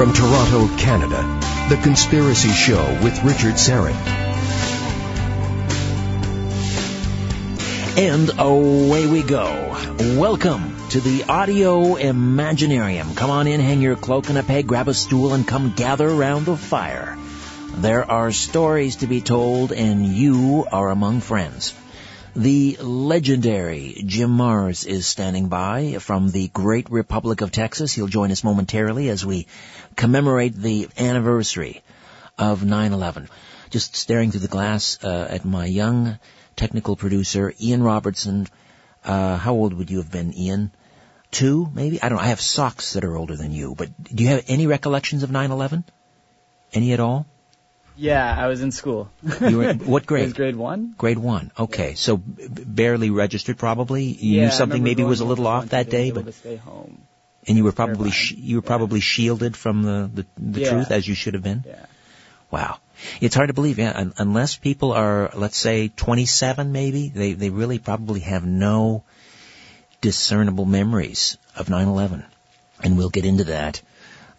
From Toronto, Canada, The Conspiracy Show with Richard Syrett. And away we go. Welcome to the Audio Imaginarium. Come on in, hang your cloak and a peg, grab a stool, and come gather around the fire. There are stories to be told, and you are among friends. The legendary Jim Marrs is standing by from the great Republic of Texas. He'll join us momentarily as we commemorate the anniversary of 9-11. Just staring through the glass uh, at my young technical producer, Ian Robertson. Uh, how old would you have been, Ian? Two, maybe? I don't know. I have socks that are older than you, but do you have any recollections of 9-11? Any at all? Yeah, I was in school. You were, what grade? It was grade one. Grade one. Okay, so b- barely registered probably. You yeah, knew something maybe was a little off that day, but to stay home. and you were probably sh- you were Yeah. probably shielded from the the, the Yeah. truth as you should have been. Yeah. Wow. It's hard to believe, yeah, unless people are, let's say, 27 maybe, they, they really probably have no discernible memories of 9-11. And we'll get into that,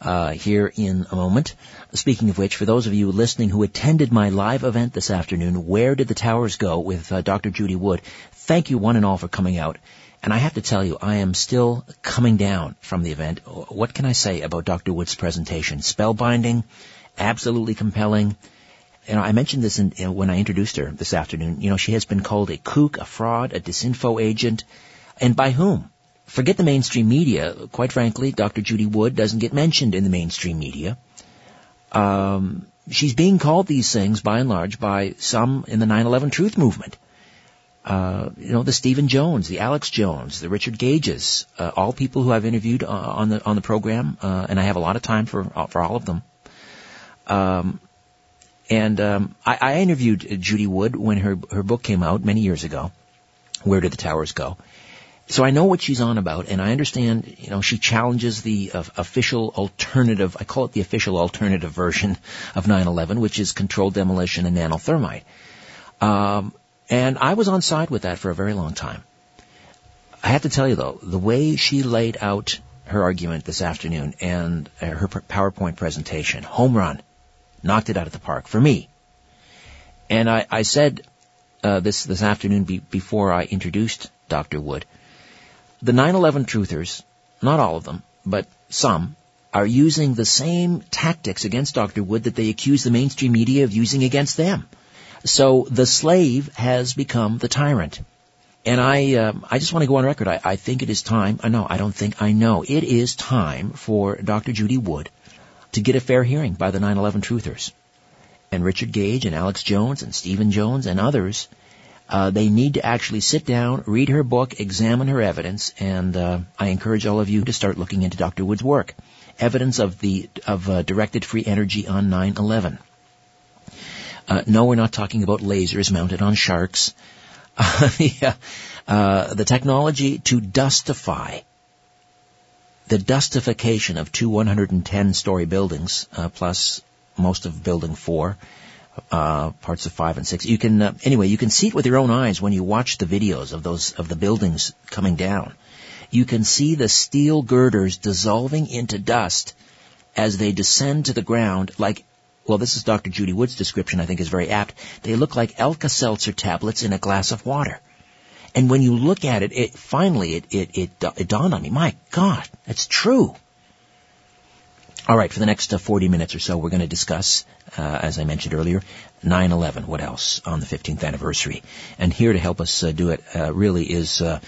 uh, here in a moment. Speaking of which, for those of you listening who attended my live event this afternoon, Where Did the Towers Go with uh, Dr. Judy Wood, thank you one and all for coming out. And I have to tell you, I am still coming down from the event. What can I say about Dr. Wood's presentation? Spellbinding, absolutely compelling. You know, I mentioned this in, in- when I introduced her this afternoon. You know, she has been called a kook, a fraud, a disinfo agent. And by whom? Forget the mainstream media. Quite frankly, Dr. Judy Wood doesn't get mentioned in the mainstream media. Um, she's being called these things by and large by some in the 9/11 Truth movement. Uh, you know, the Stephen Jones, the Alex Jones, the Richard Gages, uh, all people who I've interviewed uh, on the on the program, uh, and I have a lot of time for uh, for all of them. Um, and um, I, I interviewed Judy Wood when her her book came out many years ago. Where did the towers go? So I know what she's on about, and I understand. You know, she challenges the uh, official alternative. I call it the official alternative version of 9/11, which is controlled demolition and nanothermite. Um, and I was on side with that for a very long time. I have to tell you though, the way she laid out her argument this afternoon and uh, her PowerPoint presentation, home run, knocked it out of the park for me. And I, I said uh, this this afternoon be, before I introduced Dr. Wood, the 9/11 truthers, not all of them, but some, are using the same tactics against Dr. Wood that they accuse the mainstream media of using against them. So the slave has become the tyrant. And I, um, I just want to go on record. I, I think it is time. I know. I don't think. I know. It is time for Dr. Judy Wood to get a fair hearing by the 9/11 truthers, and Richard Gage and Alex Jones and Stephen Jones and others. Uh, they need to actually sit down, read her book, examine her evidence, and uh, I encourage all of you to start looking into Dr. Wood's work. Evidence of the of uh, directed free energy on 9/11. Uh, no, we're not talking about lasers mounted on sharks. Uh, the, uh, the technology to dustify the dustification of two 110 story buildings, uh, plus most of building four, uh, parts of five and six. You can, uh, anyway, you can see it with your own eyes when you watch the videos of those, of the buildings coming down. You can see the steel girders dissolving into dust as they descend to the ground like well, this is Dr. Judy Wood's description, I think is very apt. They look like Alka-Seltzer tablets in a glass of water. And when you look at it, it finally, it, it, it, it dawned on me, my God, that's true. All right, for the next uh, 40 minutes or so, we're going to discuss, uh, as I mentioned earlier, 9/11. What else on the 15th anniversary? And here to help us uh, do it uh, really is, uh,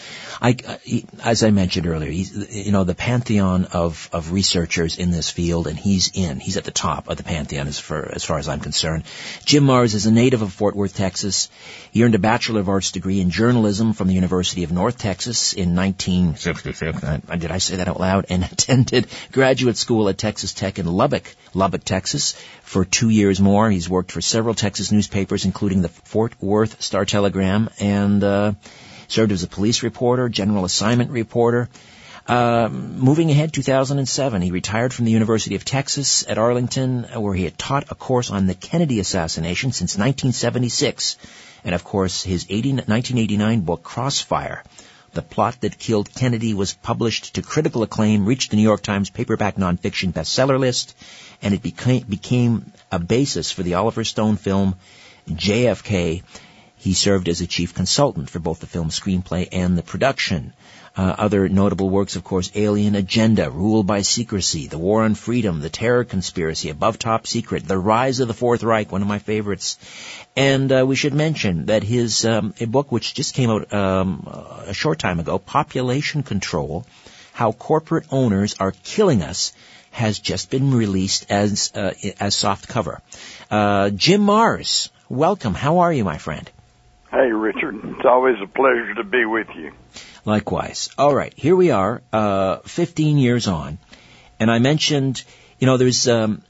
I, uh, he- as I mentioned earlier, he's, you know, the pantheon of of researchers in this field, and he's in. He's at the top of the pantheon as far as far as I'm concerned. Jim Marrs is a native of Fort Worth, Texas. He earned a Bachelor of Arts degree in journalism from the University of North Texas in 1966. Uh, Did I say that out loud? And attended graduate school at Texas Tech in Lubbock, Lubbock, Texas, for two years more. He's worked for several Texas newspapers, including the Fort Worth Star Telegram, and uh, served as a police reporter, general assignment reporter. Uh, moving ahead, 2007, he retired from the University of Texas at Arlington, where he had taught a course on the Kennedy assassination since 1976. And of course, his 80, 1989 book, Crossfire, The Plot That Killed Kennedy was published to critical acclaim, reached the New York Times paperback nonfiction bestseller list, and it became, became a basis for the Oliver Stone film JFK. He served as a chief consultant for both the film's screenplay and the production. Uh, other notable works, of course, Alien Agenda, Rule by Secrecy, The War on Freedom, The Terror Conspiracy, Above Top Secret, The Rise of the Fourth Reich, one of my favorites. And uh, we should mention that his um, a book which just came out um, a short time ago, Population Control, How Corporate Owners Are Killing Us, has just been released as uh, as soft cover. Uh, Jim Marrs, welcome. How are you, my friend? Hey, Richard. It's always a pleasure to be with you. Likewise. All right, here we are, uh, 15 years on, and I mentioned, you know, there's um,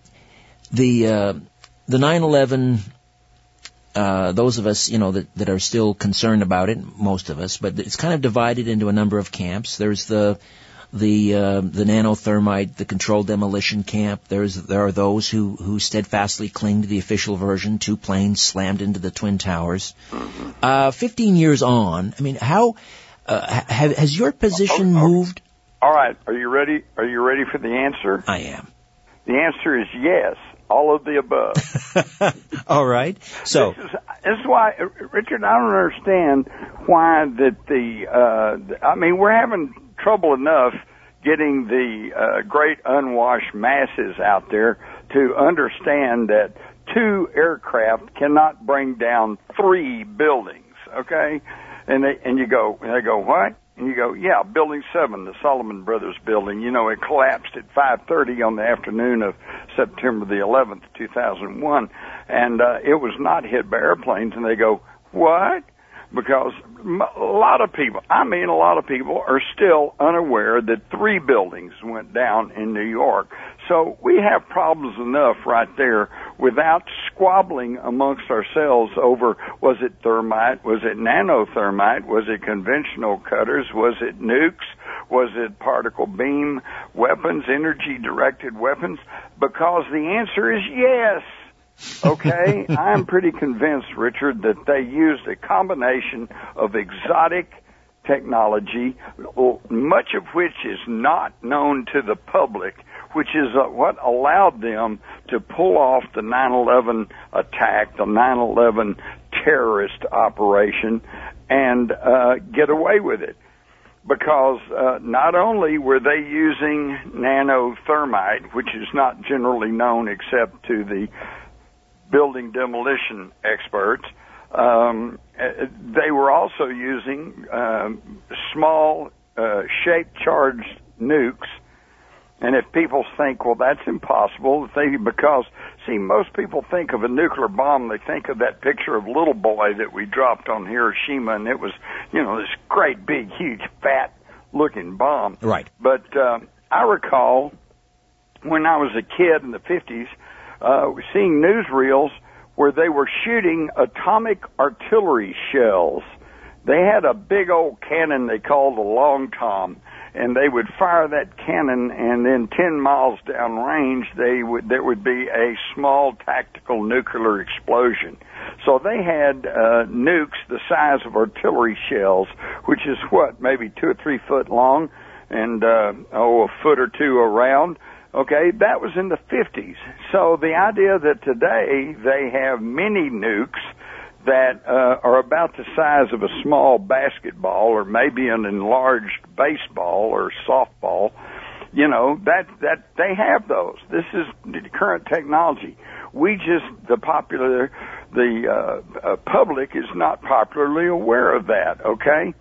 the uh, the 9/11. Uh, those of us, you know, that, that are still concerned about it, most of us, but it's kind of divided into a number of camps. There's the the uh, the nanothermite, the controlled demolition camp. There's there are those who who steadfastly cling to the official version. Two planes slammed into the twin towers. Mm-hmm. Uh, Fifteen years on, I mean, how uh, ha, has your position Oh, oh. moved? All right. Are you ready? Are you ready for the answer? I am. The answer is yes. All of the above. All right. So this is, this is why, Richard. I don't understand why that the. Uh, I mean, we're having trouble enough getting the uh, great unwashed masses out there to understand that two aircraft cannot bring down three buildings. Okay, and they and you go and they go what? And you go, yeah, Building Seven, the Salomon Brothers building. You know, it collapsed at 5:30 on the afternoon of September the 11th, 2001, and uh, it was not hit by airplanes. And they go, what? Because a lot of people, I mean, a lot of people are still unaware that three buildings went down in New York. So we have problems enough right there without squabbling amongst ourselves over was it thermite, was it nanothermite, was it conventional cutters, was it nukes, was it particle beam weapons, energy directed weapons? Because the answer is yes. Okay, I'm pretty convinced, Richard, that they used a combination of exotic technology, much of which is not known to the public, which is uh, what allowed them to pull off the 9/11 attack, the 9/11 terrorist operation, and uh, get away with it. Because uh, not only were they using nanothermite, which is not generally known except to the building demolition experts, um, uh, they were also using um, small uh, shape charged nukes. And if people think, well, that's impossible, they, because, see, most people think of a nuclear bomb, they think of that picture of Little Boy that we dropped on Hiroshima, and it was, you know, this great, big, huge, fat looking bomb. Right. But uh, I recall when I was a kid in the 50s, uh, seeing newsreels where they were shooting atomic artillery shells. They had a big old cannon they called a long tom, and they would fire that cannon, and then 10 miles downrange, they would there would be a small tactical nuclear explosion. So they had uh, nukes the size of artillery shells, which is what maybe two or three foot long, and uh, oh a foot or two around. Okay, that was in the 50s. So the idea that today they have mini nukes that uh, are about the size of a small basketball or maybe an enlarged baseball or softball, you know, that that they have those. This is the current technology. We just the popular the uh, uh, public is not popularly aware of that, okay?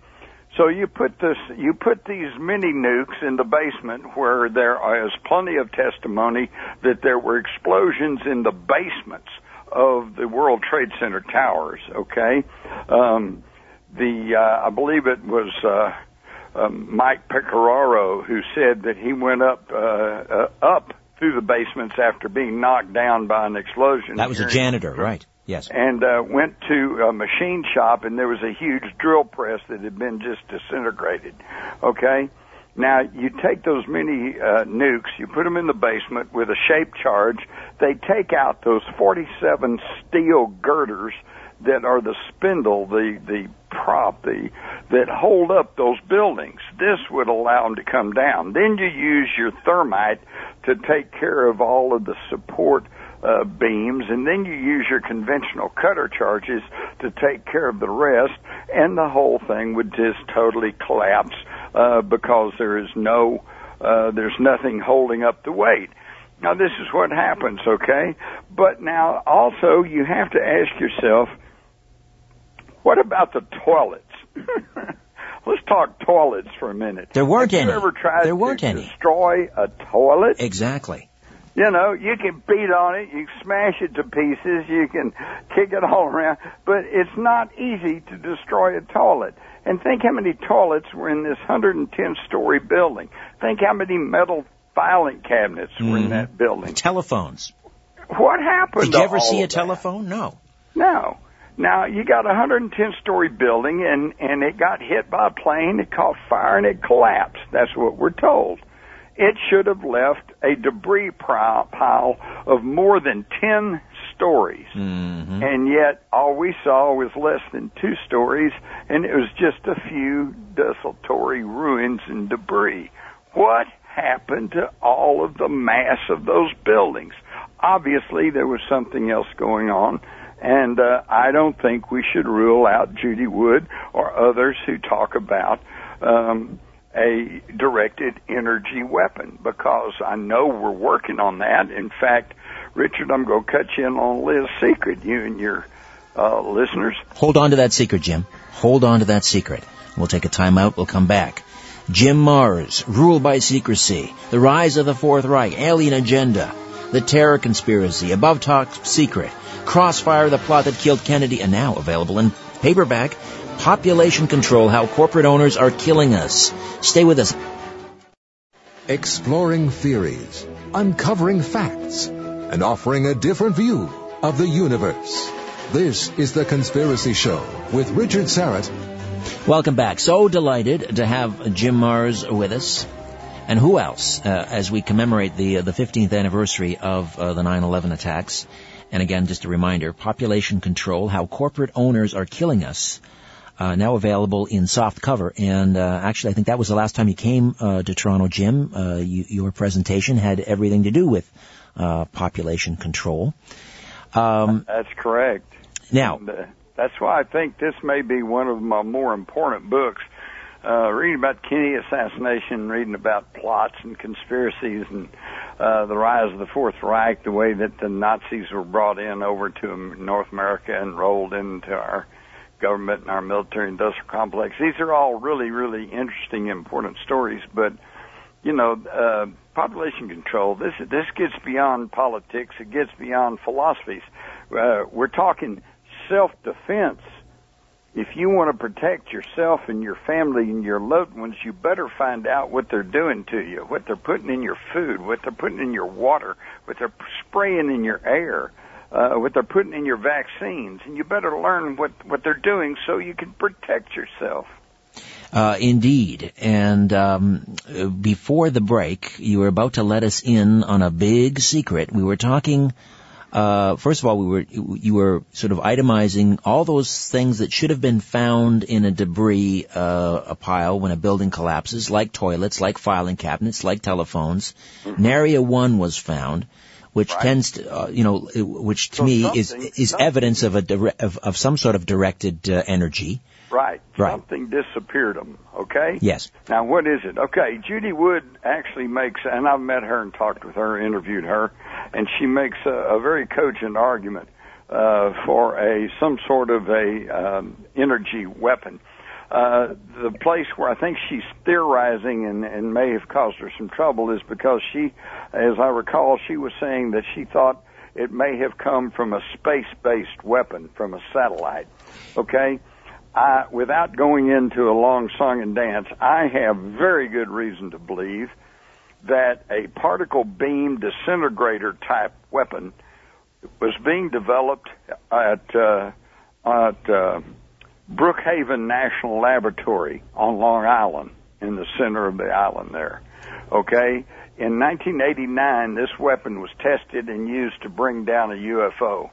So you put this, you put these mini nukes in the basement where there is plenty of testimony that there were explosions in the basements of the World Trade Center towers. Okay, um, the uh, I believe it was uh, um, Mike Pecoraro who said that he went up uh, uh, up through the basements after being knocked down by an explosion. that was a janitor, right? Yes. and uh, went to a machine shop, and there was a huge drill press that had been just disintegrated. Okay, Now, you take those mini uh, nukes, you put them in the basement with a shape charge. They take out those 47 steel girders that are the spindle, the the prop, the that hold up those buildings. This would allow them to come down. Then you use your thermite to take care of all of the support uh, beams, and then you use your conventional cutter charges to take care of the rest, and the whole thing would just totally collapse uh, because there is no, uh, there's nothing holding up the weight. Now this is what happens, okay? But now also you have to ask yourself, what about the toilets? Let's talk toilets for a minute. There weren't Have any. Ever tried There weren't to any. destroy a toilet? Exactly. You know, you can beat on it, you can smash it to pieces, you can kick it all around, but it's not easy to destroy a toilet. And think how many toilets were in this 110 story building. Think how many metal filing cabinets were in Mhm. that building. Telephones. What happened Did you ever see a of that? telephone? No. No. Now you got a 110 story building and and it got hit by a plane, it caught fire and it collapsed. That's what we're told. It should have left a debris pile of more than 10 stories. hmm And yet all we saw was less than 2 stories and it was just a few desultory ruins and debris. What happened to all of the mass of those buildings? Obviously there was something else going on and uh, I don't think we should rule out Judy Wood or others who talk about um, a directed energy weapon because I know we're working on that. In fact, Richard, I'm going to cut you in on Liz's secret. You and your uh, listeners. Hold on to that secret, Jim. Hold on to that secret. We'll take a time out. We'll come back. Jim Marrs, Rule by Secrecy, The Rise of the Fourth Reich, Alien Agenda, The Terror Conspiracy, Above Top Secret, Crossfire, The Plot That Killed Kennedy, and now available in paperback, Population Control, How Corporate Owners Are Killing Us. Stay with us. Exploring theories, uncovering facts, and offering a different view of the universe. This is The Conspiracy Show with Richard Syrett Welcome back. So delighted to have Jim Marrs with us. And who else, uh, as we commemorate the, uh, the 15th anniversary of uh, the 9-11 attacks. And again, just a reminder, Population Control, How Corporate Owners Are Killing Us, uh, now available in soft cover. And uh, actually, I think that was the last time you came uh, to Toronto, Jim. Uh, you, your presentation had everything to do with uh, population control. Um, That's correct. now, And, uh, that's why I think this may be one of my more important books. Uh, reading about Kennedy assassination, reading about plots and conspiracies and uh, the rise of the Fourth Reich, the way that the Nazis were brought in over to North America and rolled into our government and our military industrial complex. These are all really, really interesting, important stories, but you know, uh, population control. This this gets beyond politics. It gets beyond philosophies. Uh, we're talking self-defense. If you want to protect yourself and your family and your loved ones, you better find out what they're doing to you, what they're putting in your food, what they're putting in your water, what they're spraying in your air, uh, what they're putting in your vaccines, and you better learn what what they're doing so you can protect yourself. Uh, indeed. And um, before the break, you were about to let us in on a big secret. We were talking. Uh, first of all, we were you were sort of itemizing all those things that should have been found in a debris uh, a pile when a building collapses, like toilets, like filing cabinets, like telephones. Narea one was found, which Right. tends to, uh, you know, which to So me is is something- evidence of a dire- of, of some sort of directed uh, energy. Right. Right. Something disappeared them. Okay. Yes. Now, what is it? Okay, Judy Wood actually makes, and I've met her and talked with her, interviewed her, and she makes a, a very cogent argument uh, for a some sort of a um, energy weapon. Uh, the place where I think she's theorizing and, and may have caused her some trouble is because she, as I recall, she was saying that she thought it may have come from a space-based weapon, from a satellite. Okay? I, without going into a long song and dance, I have very good reason to believe that a particle beam disintegrator type weapon was being developed at uh, at uh, Brookhaven National Laboratory on Long Island in the center of the island there. Okay? In 1989, this weapon was tested and used to bring down a UFO.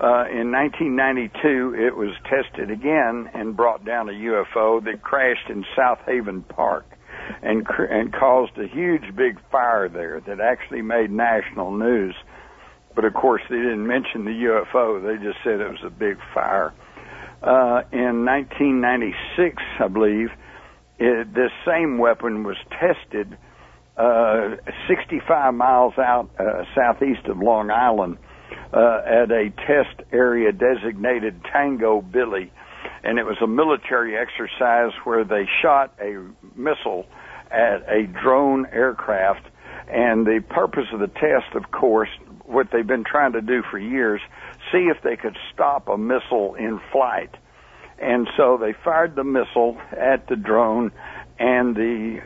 Uh, in 1992, it was tested again and brought down a UFO that crashed in South Haven Park and cr- and caused a huge big fire there that actually made national news. But of course, they didn't mention the UFO. They just said it was a big fire. Uh, in 1996, I believe, it, this same weapon was tested uh, 65 miles out uh, southeast of Long Island uh, at a test area designated Tango Billy. And it was a military exercise where they shot a missile at a drone aircraft. And the purpose of the test, of course, what they've been trying to do for years, see if they could stop a missile in flight. And so they fired the missile at the drone, and the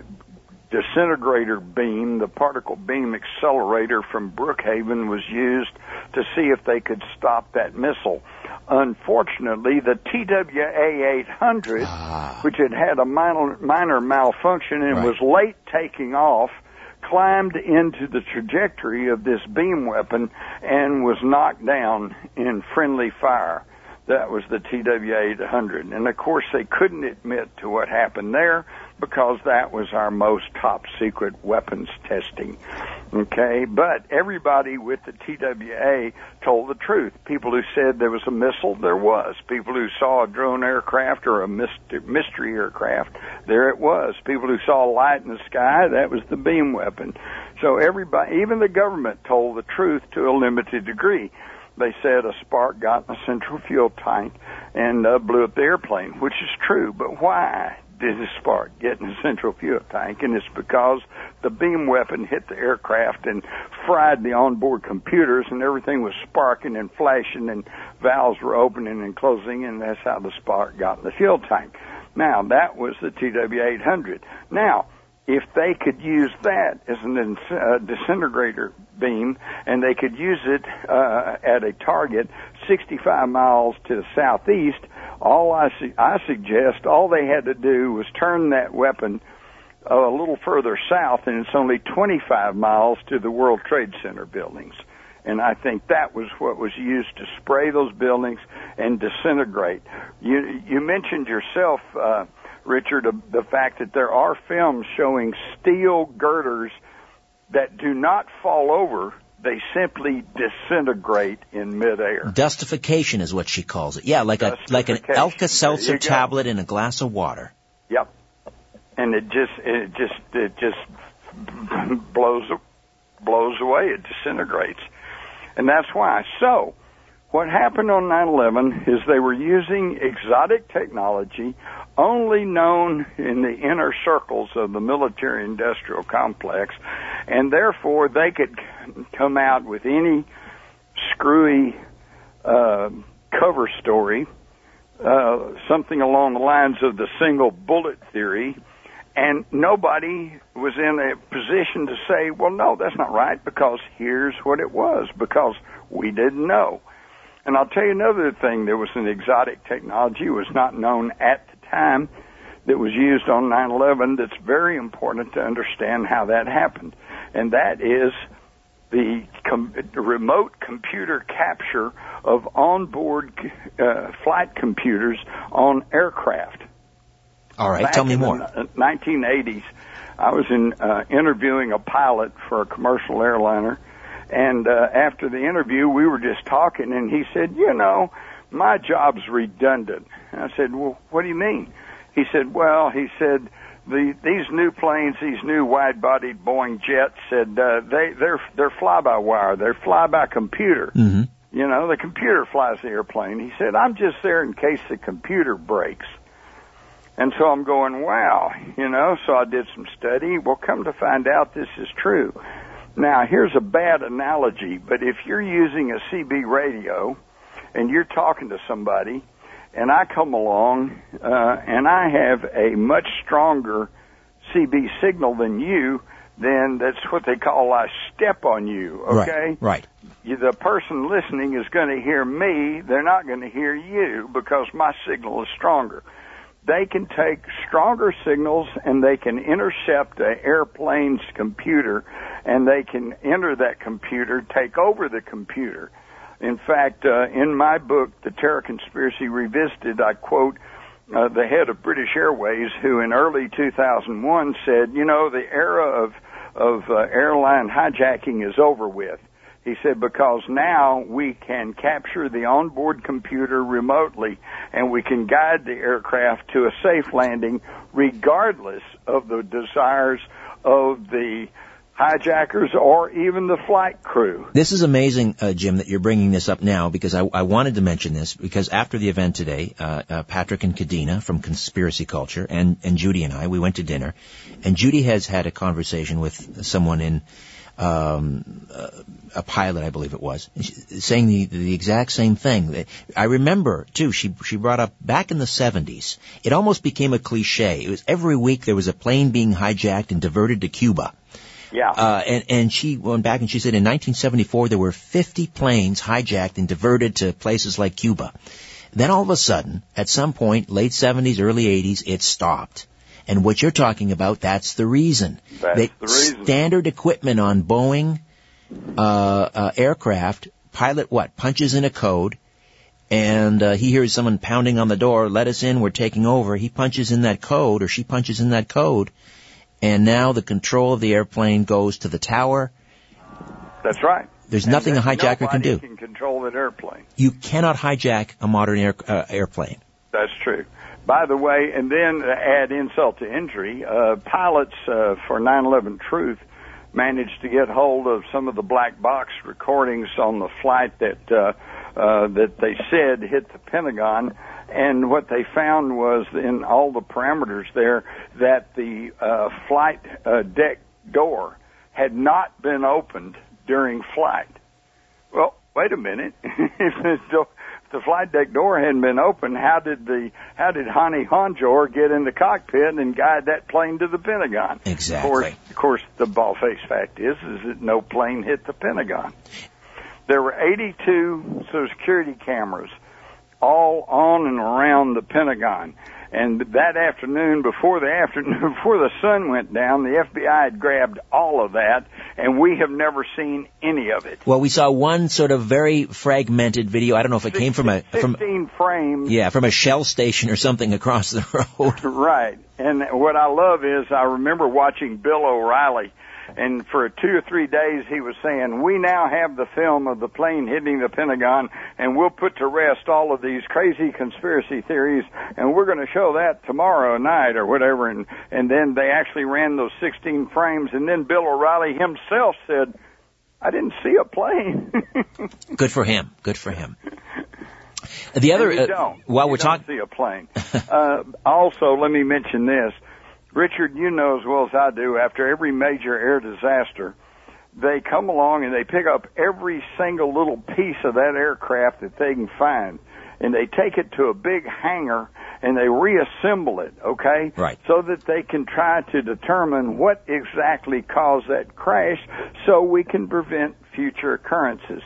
disintegrator beam, the particle beam accelerator from Brookhaven was used to see if they could stop that missile. Unfortunately, the TWA 800, Ah. which had had a minor, minor malfunction and Right. was late taking off, climbed into the trajectory of this beam weapon and was knocked down in friendly fire. That was the TWA 800. And of course, they couldn't admit to what happened there because that was our most top secret weapons testing. Okay, but everybody with the TWA told the truth. People who said there was a missile, there was. People who saw a drone aircraft or a myst- mystery aircraft, there it was. People who saw light in the sky, that was the beam weapon. So everybody, even the government told the truth to a limited degree. They said a spark got in the central fuel tank and uh, blew up the airplane, which is true. But why did the spark get in the central fuel tank? And it's because the beam weapon hit the aircraft and fried the onboard computers, and everything was sparking and flashing, and valves were opening and closing, and that's how the spark got in the fuel tank. Now that was the TW800. Now if they could use that as a uh, disintegrator beam and they could use it uh, at a target 65 miles to the southeast, all I, su- I suggest all they had to do was turn that weapon a little further south, and it's only 25 miles to the World Trade Center buildings. And I think that was what was used to spray those buildings and disintegrate. You you mentioned yourself, uh, Richard, the fact that there are films showing steel girders that do not fall over; they simply disintegrate in midair. Dustification is what she calls it. Yeah, like a like an Alka Seltzer tablet in a glass of water. Yep. And it just it just it just blows blows away. It disintegrates, and that's why. So, what happened on 9/11 is they were using exotic technology only known in the inner circles of the military-industrial complex, and therefore they could come out with any screwy uh, cover story uh, something along the lines of the single bullet theory, and nobody was in a position to say, well, no, that's not right, because here's what it was, because we didn't know. And I'll tell you another thing there was an exotic technology, was not known at the time, that was used on 9 11 that's very important to understand how that happened. And that is the com- remote computer capture of onboard uh, flight computers on aircraft. All right, Back tell me in the more. n- 1980s, I was in uh, interviewing a pilot for a commercial airliner, and uh, after the interview, we were just talking, and he said, "You know, my job's redundant." And I said, "Well, what do you mean?" He said, "Well, he said." The, these new planes, these new wide-bodied Boeing jets, said uh, they they're they're fly-by-wire, they're fly-by-computer. hmm You know, the computer flies the airplane. He said, I'm just there in case the computer breaks. And so I'm going, wow, you know, so I did some study. Well, come to find out this is true. Now, here's a bad analogy, but if you're using a CB radio and you're talking to somebody and I come along uh, and I have a much stronger CB signal than you, then that's what they call I step on you, okay? Right. Right. you, the person listening is going to hear me. They're not going to hear you because my signal is stronger. They can take stronger signals and they can intercept an airplane's computer and they can enter that computer, take over the computer. In fact, uh, in my book, The Terror Conspiracy Revisited, I quote uh, the head of British Airways, who in early 2001 said, "You know, the era of of uh, airline hijacking is over with." He said, because now we can capture the onboard computer remotely and we can guide the aircraft to a safe landing regardless of the desires of the hijackers or even the flight crew. This is amazing, uh, Jim, that you're bringing this up now because I, I, wanted to mention this because after the event today, uh, uh, Patrick and Kadena from Conspiracy Culture and, and Judy and I, we went to dinner, and Judy has had a conversation with someone in um, a pilot, I believe it was, saying the the exact same thing. I remember too. She she brought up back in the seventies. It almost became a cliche. It was every week there was a plane being hijacked and diverted to Cuba. Yeah. Uh, and, and she went back and she said in 1974 there were 50 planes hijacked and diverted to places like Cuba. Then all of a sudden, at some point, late 70s, early 80s, it stopped. And what you're talking about, that's the reason. That's the reason. Standard equipment on Boeing aircraft, pilot what? Punches in a code, and uh, he hears someone pounding on the door, let us in, we're taking over. He punches in that code, or she punches in that code, and now the control of the airplane goes to the tower. That's right. There's and nothing a hijacker can do. can control that airplane. You cannot hijack a modern air, uh, airplane. That's true. By the way, and then add insult to injury, uh, pilots uh, for 9/11 Truth managed to get hold of some of the black box recordings on the flight that uh, uh, that they said hit the Pentagon and what they found was in all the parameters there that the uh, flight uh, deck door had not been opened during flight. Well, wait a minute. if the flight deck door hadn't been open, how did the how did Hani Hanjour get in the cockpit and guide that plane to the Pentagon? Exactly. Of course, of course, the ball face fact is is that no plane hit the Pentagon. There were 82 Social Security cameras all on and around the Pentagon. And that afternoon, before the afternoon, before the sun went down, the FBI had grabbed all of that, and we have never seen any of it. Well, we saw one sort of very fragmented video. I don't know if it 16, came from a from 15 frames. Yeah, from a shell station or something across the road. right. And what I love is I remember watching Bill O'Reilly and for two or three days he was saying, we now have the film of the plane hitting the Pentagon and we'll put to rest all of these crazy conspiracy theories and we're going to show that tomorrow night or whatever. And, and then they actually ran those 16 frames and then Bill O'Reilly himself said, I didn't see a plane. Good for him. Good for him. The other, uh, while you we're talking, see a plane. uh, also, let me mention this. Richard, you know as well as I do, after every major air disaster, they come along and they pick up every single little piece of that aircraft that they can find and they take it to a big hangar and they reassemble it, okay? Right. So that they can try to determine what exactly caused that crash so we can prevent future occurrences.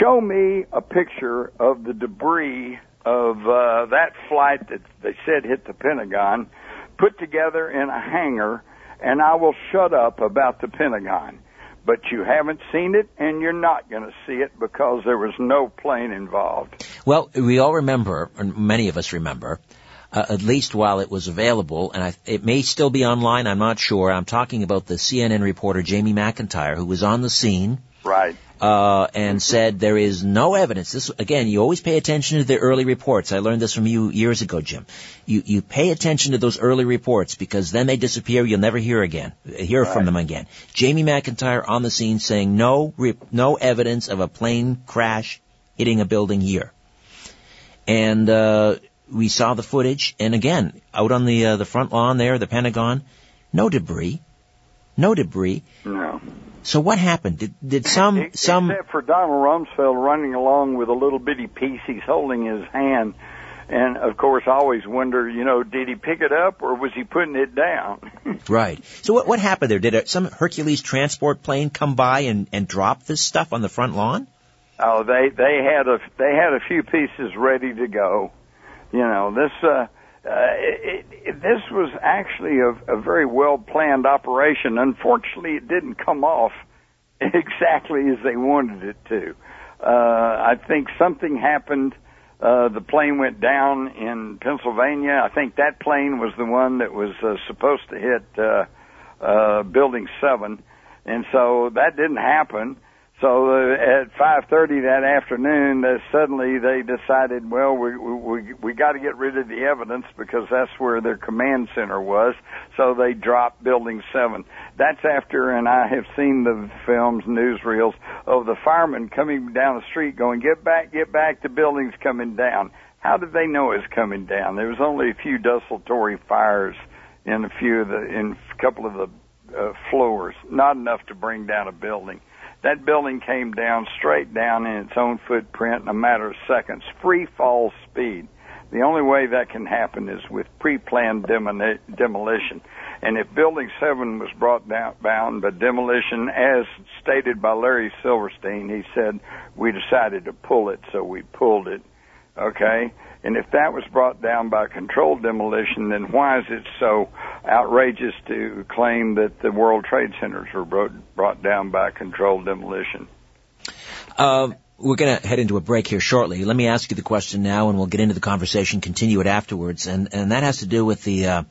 Show me a picture of the debris of uh, that flight that they said hit the Pentagon put together in a hangar, and I will shut up about the Pentagon. But you haven't seen it, and you're not going to see it because there was no plane involved. Well, we all remember, or many of us remember, uh, at least while it was available, and I, it may still be online, I'm not sure. I'm talking about the CNN reporter Jamie McIntyre, who was on the scene. Right uh, and said there is no evidence. This again, you always pay attention to the early reports. I learned this from you years ago, Jim. You you pay attention to those early reports because then they disappear. You'll never hear again, hear right. from them again. Jamie McIntyre on the scene saying no no evidence of a plane crash hitting a building here, and uh, we saw the footage. And again, out on the uh, the front lawn there, the Pentagon, no debris, no debris. No. So what happened? Did did some Except some except for Donald Rumsfeld running along with a little bitty piece he's holding in his hand, and of course I always wonder, you know, did he pick it up or was he putting it down? right. So what what happened there? Did a, some Hercules transport plane come by and and drop this stuff on the front lawn? Oh, they they had a they had a few pieces ready to go. You know, this uh uh, it, it, this was actually a, a very well planned operation. Unfortunately, it didn't come off exactly as they wanted it to. Uh, I think something happened. Uh, the plane went down in Pennsylvania. I think that plane was the one that was uh, supposed to hit uh, uh, Building Seven, and so that didn't happen. So uh, at 5:30 that afternoon, uh, suddenly they decided, well, we we we got to get rid of the evidence because that's where their command center was. So they dropped Building Seven. That's after, and I have seen the films, newsreels of the firemen coming down the street, going, "Get back, get back! The building's coming down." How did they know it was coming down? There was only a few desultory fires in a few of the in a couple of the uh, floors, not enough to bring down a building. That building came down straight down in its own footprint in a matter of seconds, free fall speed. The only way that can happen is with pre-planned demolition. And if Building 7 was brought down, bound by demolition, as stated by Larry Silverstein, he said, we decided to pull it, so we pulled it. Okay? And if that was brought down by controlled demolition, then why is it so outrageous to claim that the World Trade Centers were brought, down by controlled demolition? Uh, we're going to head into a break here shortly. Let me ask you the question now, and we'll get into the conversation, continue it afterwards. And and that has to do with the uh,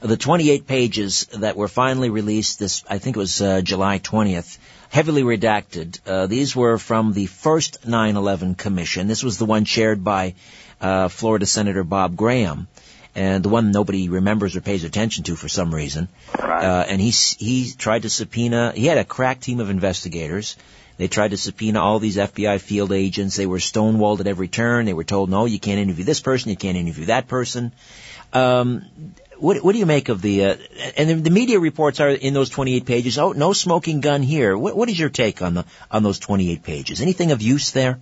the 28 pages that were finally released. This I think it was uh, July 20th heavily redacted. Uh, these were from the first 9/11 commission. This was the one chaired by uh, Florida Senator Bob Graham, and the one nobody remembers or pays attention to for some reason. Right. Uh, and he he tried to subpoena. He had a crack team of investigators. They tried to subpoena all these FBI field agents. They were stonewalled at every turn. They were told, no, you can't interview this person, you can't interview that person. Um, what, what do you make of the, uh, and the, the, media reports are in those 28 pages, oh, no smoking gun here. What, what is your take on the, on those 28 pages? Anything of use there?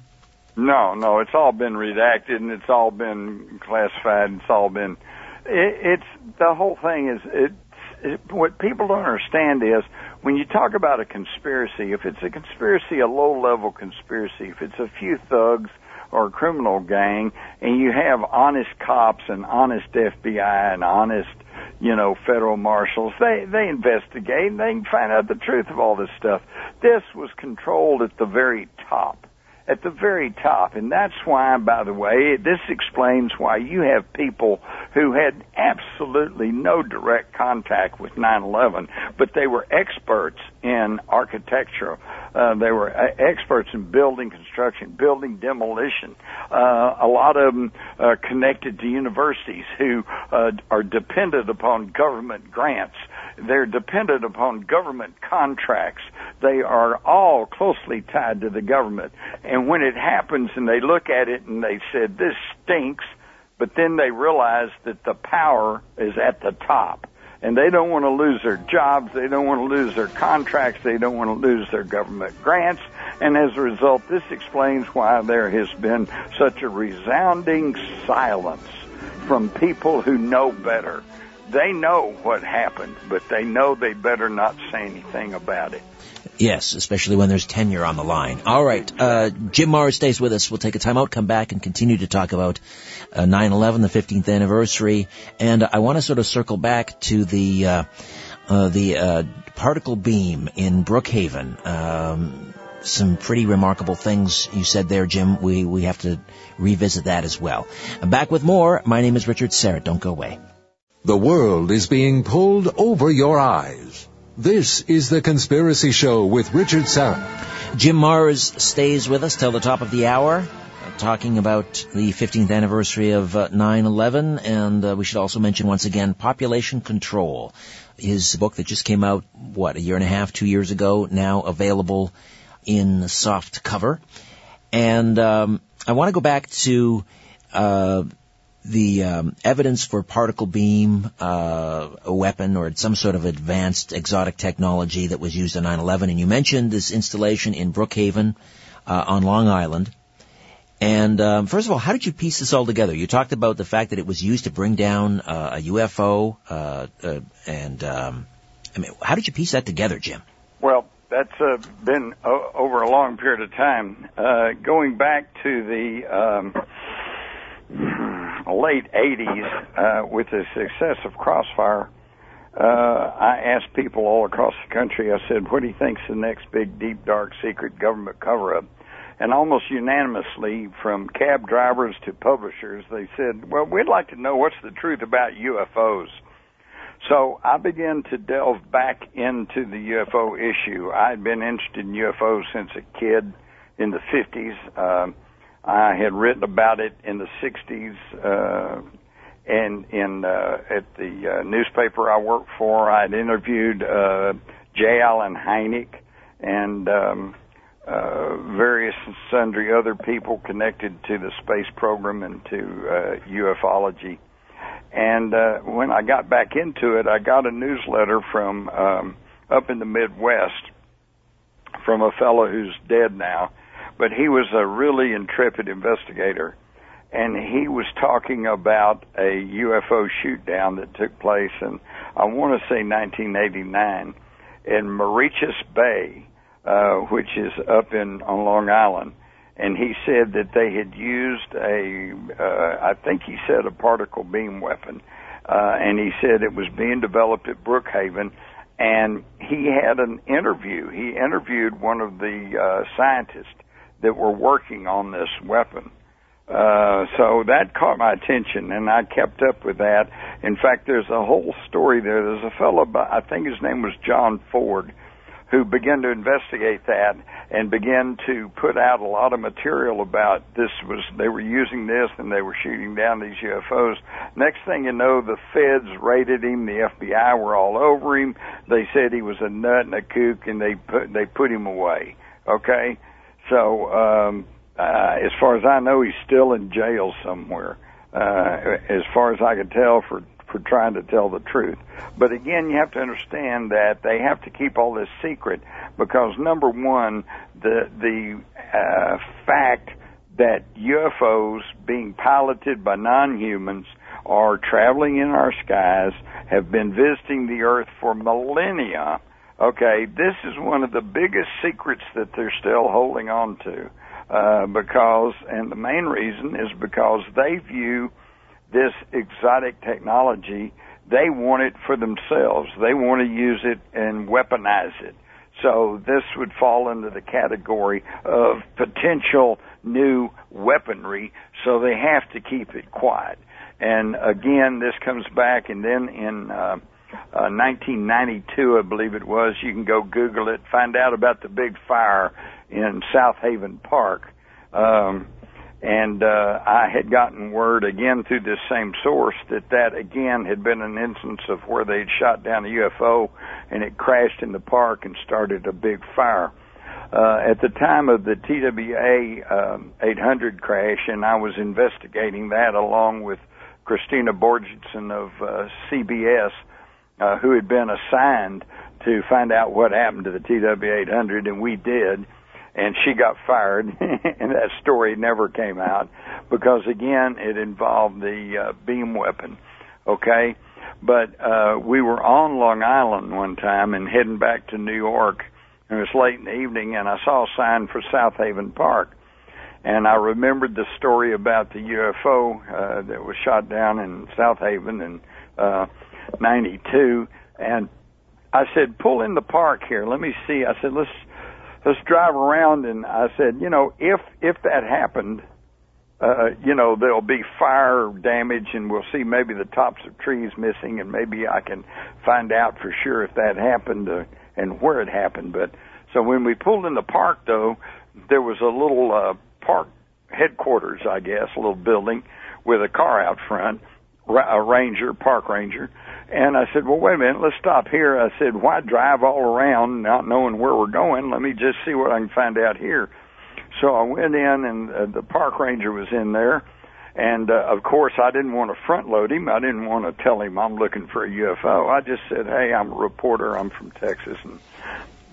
No, no, it's all been redacted and it's all been classified. It's all been, it, it's, the whole thing is, it, it, what people don't understand is when you talk about a conspiracy, if it's a conspiracy, a low level conspiracy, if it's a few thugs or a criminal gang and you have honest cops and honest FBI and honest you know, federal marshals. They they investigate and they can find out the truth of all this stuff. This was controlled at the very top at the very top. And that's why, by the way, this explains why you have people who had absolutely no direct contact with 9-11, but they were experts in architecture. Uh, they were uh, experts in building construction, building demolition. Uh, a lot of them uh, connected to universities who uh, are dependent upon government grants. They're dependent upon government contracts. They are all closely tied to the government. And when it happens and they look at it and they said, this stinks, but then they realize that the power is at the top. And they don't want to lose their jobs. They don't want to lose their contracts. They don't want to lose their government grants. And as a result, this explains why there has been such a resounding silence from people who know better they know what happened, but they know they better not say anything about it. Yes, especially when there's tenure on the line. All right, uh, Jim Morris stays with us. We'll take a time out, come back, and continue to talk about uh, 9/11, the 15th anniversary, and I want to sort of circle back to the uh, uh the uh, particle beam in Brookhaven. Um, some pretty remarkable things you said there, Jim. We we have to revisit that as well. Back with more. My name is Richard Syrett. Don't go away. The world is being pulled over your eyes. This is The Conspiracy Show with Richard Syrett. Jim Marrs stays with us till the top of the hour, talking about the 15th anniversary of uh, 9-11, and uh, we should also mention once again Population Control, his book that just came out, what, a year and a half, two years ago, now available in soft cover. And um, I want to go back to uh, the um, evidence for particle beam, uh, a weapon or some sort of advanced exotic technology that was used in 9/11, and you mentioned this installation in Brookhaven uh, on Long Island. And um, first of all, how did you piece this all together? You talked about the fact that it was used to bring down uh, a UFO, uh, uh, and um, I mean, how did you piece that together, Jim? Well, that's uh, been o- over a long period of time. going back to the um, late 80s, uh, with the success of Crossfire, uh, I asked people all across the country, I said, what do you think's the next big, deep, dark, secret government cover-up? And almost unanimously, from cab drivers to publishers, they said, well, we'd like to know what's the truth about UFOs. So I began to delve back into the UFO issue. I had been interested in UFOs since a kid in the 50s. Uh, I had written about it in the 60s, uh, and in uh, at the uh, newspaper I worked for, I'd interviewed uh, J. Allen Hynek and um, uh, various sundry other people connected to the space program and to uh, ufology. And uh, when I got back into it, I got a newsletter from um, up in the Midwest from a fellow who's dead now, but he was a really intrepid investigator. And he was talking about a UFO shoot down that took place in, I want to say 1989, in Moriches Bay, uh, which is up in, on Long Island and he said that they had used a, uh, I think he said a particle beam weapon, uh, and he said it was being developed at Brookhaven, and he had an interview. He interviewed one of the uh, scientists that were working on this weapon. Uh, so that caught my attention, and I kept up with that. In fact, there's a whole story there. There's a fellow, I think his name was John Ford, who began to investigate that and began to put out a lot of material about this was they were using this and they were shooting down these UFOs. Next thing you know, the feds raided him, the FBI were all over him. They said he was a nut and a kook and they put they put him away. Okay? So um uh as far as I know he's still in jail somewhere. Uh as far as I could tell for for trying to tell the truth. But again, you have to understand that they have to keep all this secret because number one, the the uh, fact that UFOs being piloted by non-humans are traveling in our skies, have been visiting the Earth for millennia. Okay, this is one of the biggest secrets that they're still holding on to. Uh, because, and the main reason is because they view this exotic technology, they want it for themselves. They want to use it and weaponize it. So this would fall into the category of potential new weaponry, so they have to keep it quiet. And again, this comes back, and then in uh, uh, 1992, I believe it was, you can go Google it, find out about the big fire in South Haven Park. Um, and uh, I had gotten word again through this same source that that again had been an instance of where they'd shot down a UFO and it crashed in the park and started a big fire. Uh, at the time of the TWA um, 800 crash, and I was investigating that along with Kristina Borjesson of uh, CBS, uh, who had been assigned to find out what happened to the TW 800, and we did and she got fired and that story never came out because again it involved the uh, beam weapon okay? But uh we were on long island one time and heading back to new york and it was late in the evening and i saw a sign for south haven park and i remembered the story about the ufo uh that was shot down in south haven in uh 92 and i said pull in the park here let me see i said let's let's drive around and I said, you know, if if that happened, uh, you know, there'll be fire damage and we'll see maybe the tops of trees missing and maybe I can find out for sure if that happened uh, and where it happened. But so when we pulled in the park though, there was a little uh park headquarters, I guess, a little building with a car out front, a ranger, park ranger, and I said, well, wait a minute, let's stop here. I said, why drive all around not knowing where we're going? Let me just see what I can find out here. So I went in and uh, the park ranger was in there. And uh, of course, I didn't want to front load him. I didn't want to tell him I'm looking for a UFO. I just said, "Hey, I'm a reporter. I'm from Texas." And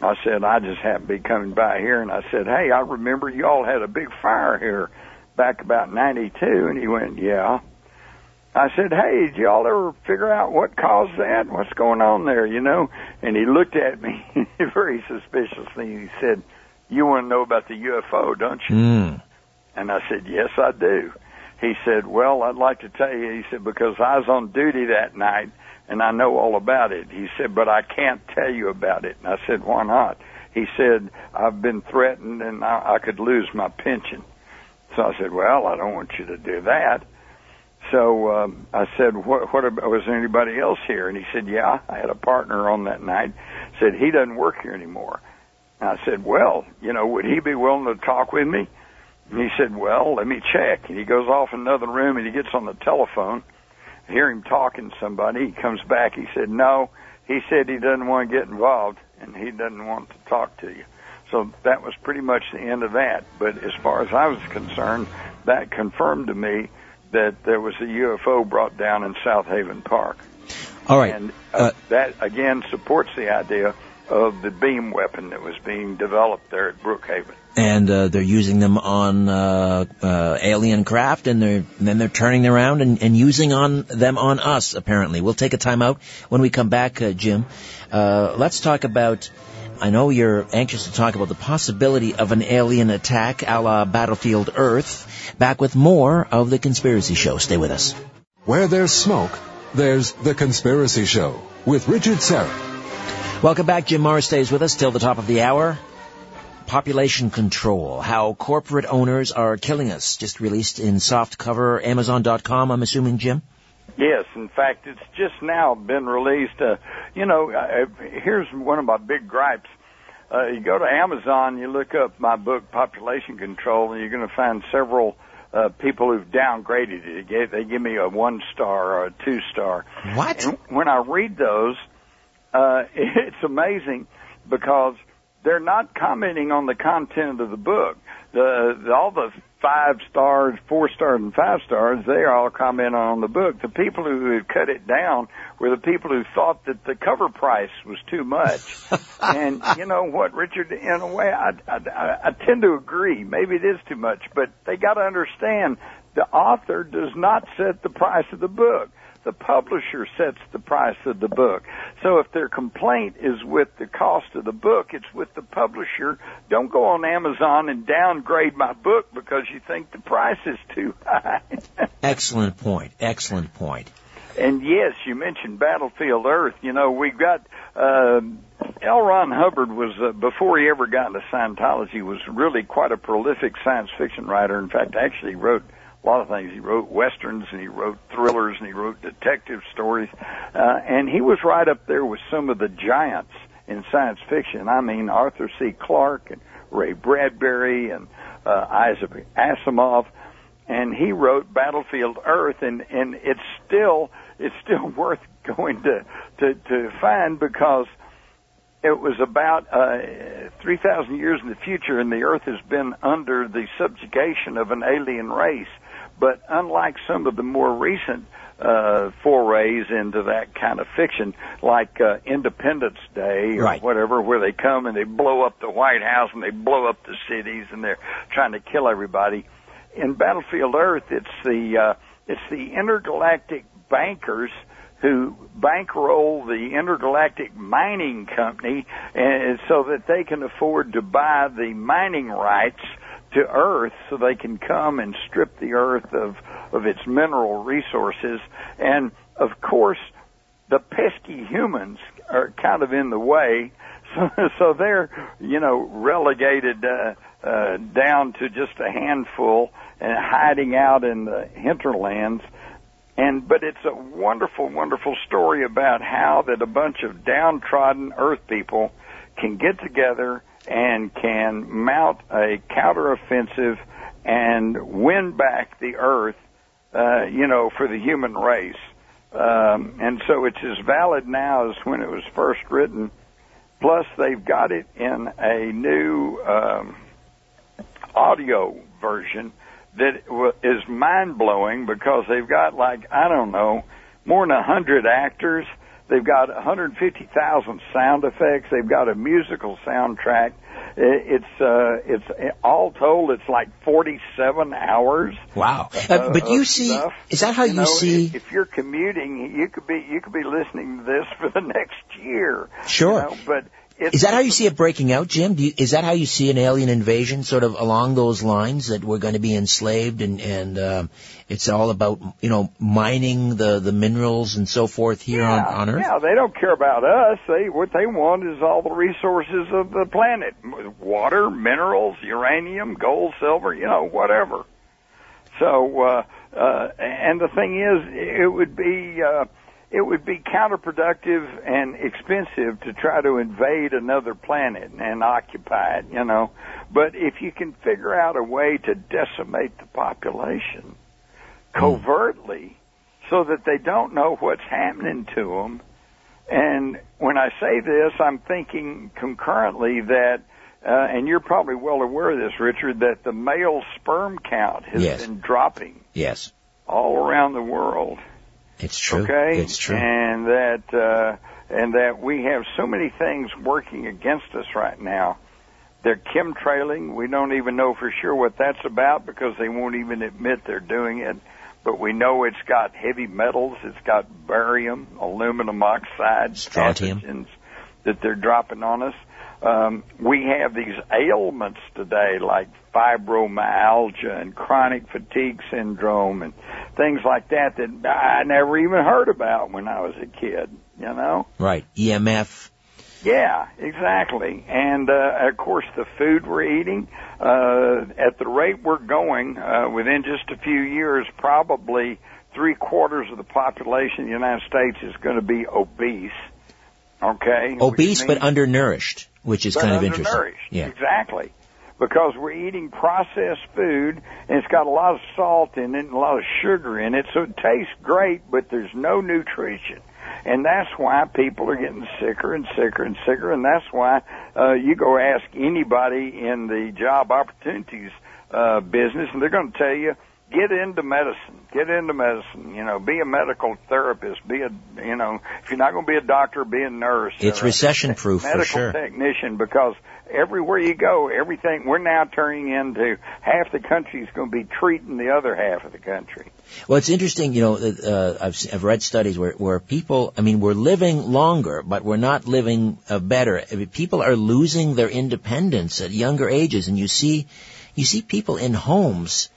I said, "I just happened to be coming by here." And I said, "Hey, I remember y'all had a big fire here back about '92." And he went, "Yeah." I said, "Hey, did y'all ever figure out what caused that? What's going on there? You know?" And he looked at me very suspiciously. and He said, "You want to know about the UFO, don't you?" Mm. And I said, "Yes, I do." he said, "Well, I'd like to tell you," he said, "because I was on duty that night and I know all about it." He said, "But I can't tell you about it." And I said, "Why not?" He said, "I've been threatened and I, I could lose my pension." So I said, "Well, I don't want you to do that." So um, I said, "What? What about, was there anybody else here?" And he said, "Yeah, I had a partner on that night." Said he doesn't work here anymore. And I said, "Well, you know, would he be willing to talk with me?" And he said, "Well, let me check." And he goes off in another room and he gets on the telephone. I hear him talking to somebody. He comes back. He said, "No." He said he doesn't want to get involved and he doesn't want to talk to you. So that was pretty much the end of that. But as far as I was concerned, that confirmed to me that there was a UFO brought down in South Haven Park. All right. And uh, Uh, that again supports the idea of the beam weapon that was being developed there at Brookhaven. and uh, they're using them on uh, uh, alien craft, and they're and then they're turning around and, and using on them on us. Apparently, we'll take a time out when we come back, uh, Jim. Uh, let's talk about. I know you're anxious to talk about the possibility of an alien attack, a la Battlefield Earth. Back with more of the Conspiracy Show. Stay with us. Where there's smoke, there's The Conspiracy Show with Richard Syrett. Welcome back. Jim Marrs stays with us till the top of the hour. Population control. How corporate owners are killing us. Just released in soft cover, Amazon.com, I'm assuming, Jim? Yes, in fact, it's just now been released. Uh, you know, uh, here's one of my big gripes. Uh, you go to Amazon, you look up my book, Population Control, and you're going to find several uh, people who've downgraded it. They gave, they give me a one star or a two star. What? And when I read those, uh, it's amazing because they're not commenting on the content of the book. The, the all the five stars, four stars, and five stars, they all comment on the book. The people who had cut it down were the people who thought that the cover price was too much. and you know what, Richard? In a way, I, I, I tend to agree. Maybe it is too much, but they got to understand the author does not set the price of the book the publisher sets the price of the book. So if their complaint is with the cost of the book, it's with the publisher. Don't go on Amazon and downgrade my book because you think the price is too high. Excellent point. Excellent point. and yes, you mentioned Battlefield Earth. You know, we've got um L. Ron Hubbard was uh, before he ever got into Scientology was really quite a prolific science fiction writer. In fact, actually wrote a lot of things. He wrote westerns and he wrote thrillers and he wrote detective stories. Uh, and he was right up there with some of the giants in science fiction. I mean, Arthur C. Clarke and Ray Bradbury and uh, Isaac Asimov. And he wrote Battlefield Earth and, and it's still, it's still worth going to, to, to find because it was about uh, 3,000 years in the future, and the Earth has been under the subjugation of an alien race. But unlike some of the more recent uh, forays into that kind of fiction, like uh, Independence Day or Right. whatever, where they come and they blow up the White House and they blow up the cities and they're trying to kill everybody. In Battlefield Earth, it's the uh, it's the intergalactic bankers who bankroll the intergalactic mining company and so that they can afford to buy the mining rights to Earth so they can come and strip the Earth of, of its mineral resources. And of course, the pesky humans are kind of in the way. So, so they're, you know, relegated uh, uh, down to just a handful and hiding out in the hinterlands. And but it's a wonderful, wonderful story about how that a bunch of downtrodden Earth people can get together and can mount a counteroffensive and win back the Earth, uh, you know, for the human race. Um, and so it's as valid now as when it was first written. Plus, they've got it in a new um, audio version that is mind blowing because they've got like I don't know more than a hundred actors. They've got 150,000 sound effects. They've got a musical soundtrack. It's uh, it's all told, it's like 47 hours. Wow. Uh, but you see, stuff. is that how you, know, see? If, if you're commuting, you could be you could be listening to this for the next year. Sure. You know, but it's, Is that how you see it breaking out, Jim? Do you, is that how you see an alien invasion, sort of along those lines that we're going to be enslaved and and um, it's all about you know mining the the minerals and so forth here yeah, on on Earth? Yeah, they don't care about us. They what they want is all the resources of the planet: water, minerals, uranium, gold, silver, you know, whatever. So, uh, uh, and the thing is, it would be. Uh, it would be counterproductive and expensive to try to invade another planet and occupy it, you know. But if you can figure out a way to decimate the population covertly so that they don't know what's happening to them, and when I say this, I'm thinking concurrently that, uh, and you're probably well aware of this, Richard, that the male sperm count has Yes. been dropping Yes, all around the world. It's true. Okay, It's true. and that uh, and that we have so many things working against us right now. They're chemtrailing. We don't even know for sure what that's about because they won't even admit they're doing it. But we know it's got heavy metals. It's got barium, aluminum oxide, Strontium. that they're dropping on us. Um, we have these ailments today like fibromyalgia and chronic fatigue syndrome and things like that that I never even heard about when I was a kid, you know? Right. EMF. Yeah, exactly. And uh, of course, the food we're eating, uh, at the rate we're going, uh, within just a few years, probably three quarters of the population of the United States is going to be obese. Okay, Obese but undernourished, which is kind of interesting. Yeah. Exactly. Because we're eating processed food and it's got a lot of salt in it and a lot of sugar in it, so it tastes great, but there's no nutrition. And that's why people are getting sicker and sicker and sicker, and that's why uh, you go ask anybody in the job opportunities uh, business, and they're going to tell you, get into medicine, get into medicine. You know, be a medical therapist, be a, you know, if you're not going to be a doctor, be a nurse. It's recession-proof for sure. medical technician because everywhere you go, everything we're now turning into half the country is going to be treating the other half of the country. Well, it's interesting, you know, uh, I've, I've read studies where, where people, I mean, we're living longer, but we're not living uh, better. I mean, people are losing their independence at younger ages, and you see, you see people in homes,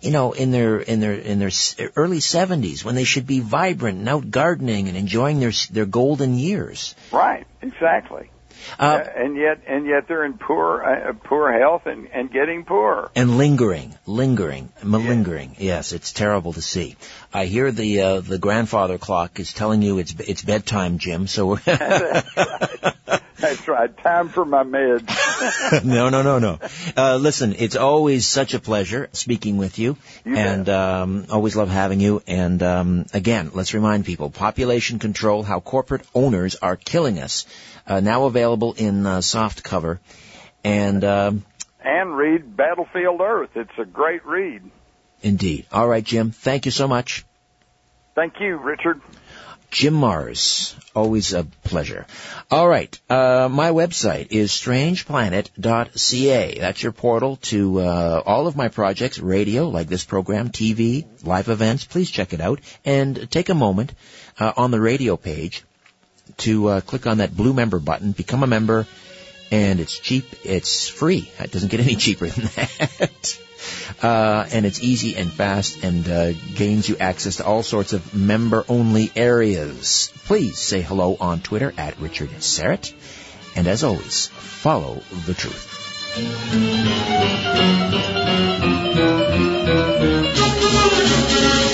you know, in their in their in their early seventies when they should be vibrant and out gardening and enjoying their their golden years. Right, exactly. Uh, Uh, and yet, and yet they're in poor, uh, poor health and, and getting poorer. and lingering, lingering, malingering. Yes, it's terrible to see. I hear the uh, the grandfather clock is telling you it's it's bedtime, Jim. So we're That's right. Time for my meds. no, no, no, no. Uh, listen, it's always such a pleasure speaking with you, You and um, always love having you. And um, again, let's remind people: population control, how corporate owners are killing us. Uh, now available in uh, soft cover, and um, and read Battlefield Earth. It's a great read. indeed. All right, Jim. Thank you so much. Thank you, Richard. Jim Marrs. Always a pleasure. All right. Uh, my website is strangeplanet.ca. That's your portal to uh, all of my projects, radio, like this program, TV, live events. Please check it out. And take a moment uh, on the radio page to uh, click on that blue member button, become a member, and it's cheap. It's free. It doesn't get any cheaper than that. Uh, and it's easy and fast and uh, gains you access to all sorts of member-only areas. Please say hello on Twitter at Richard Syrett. And as always, follow the truth.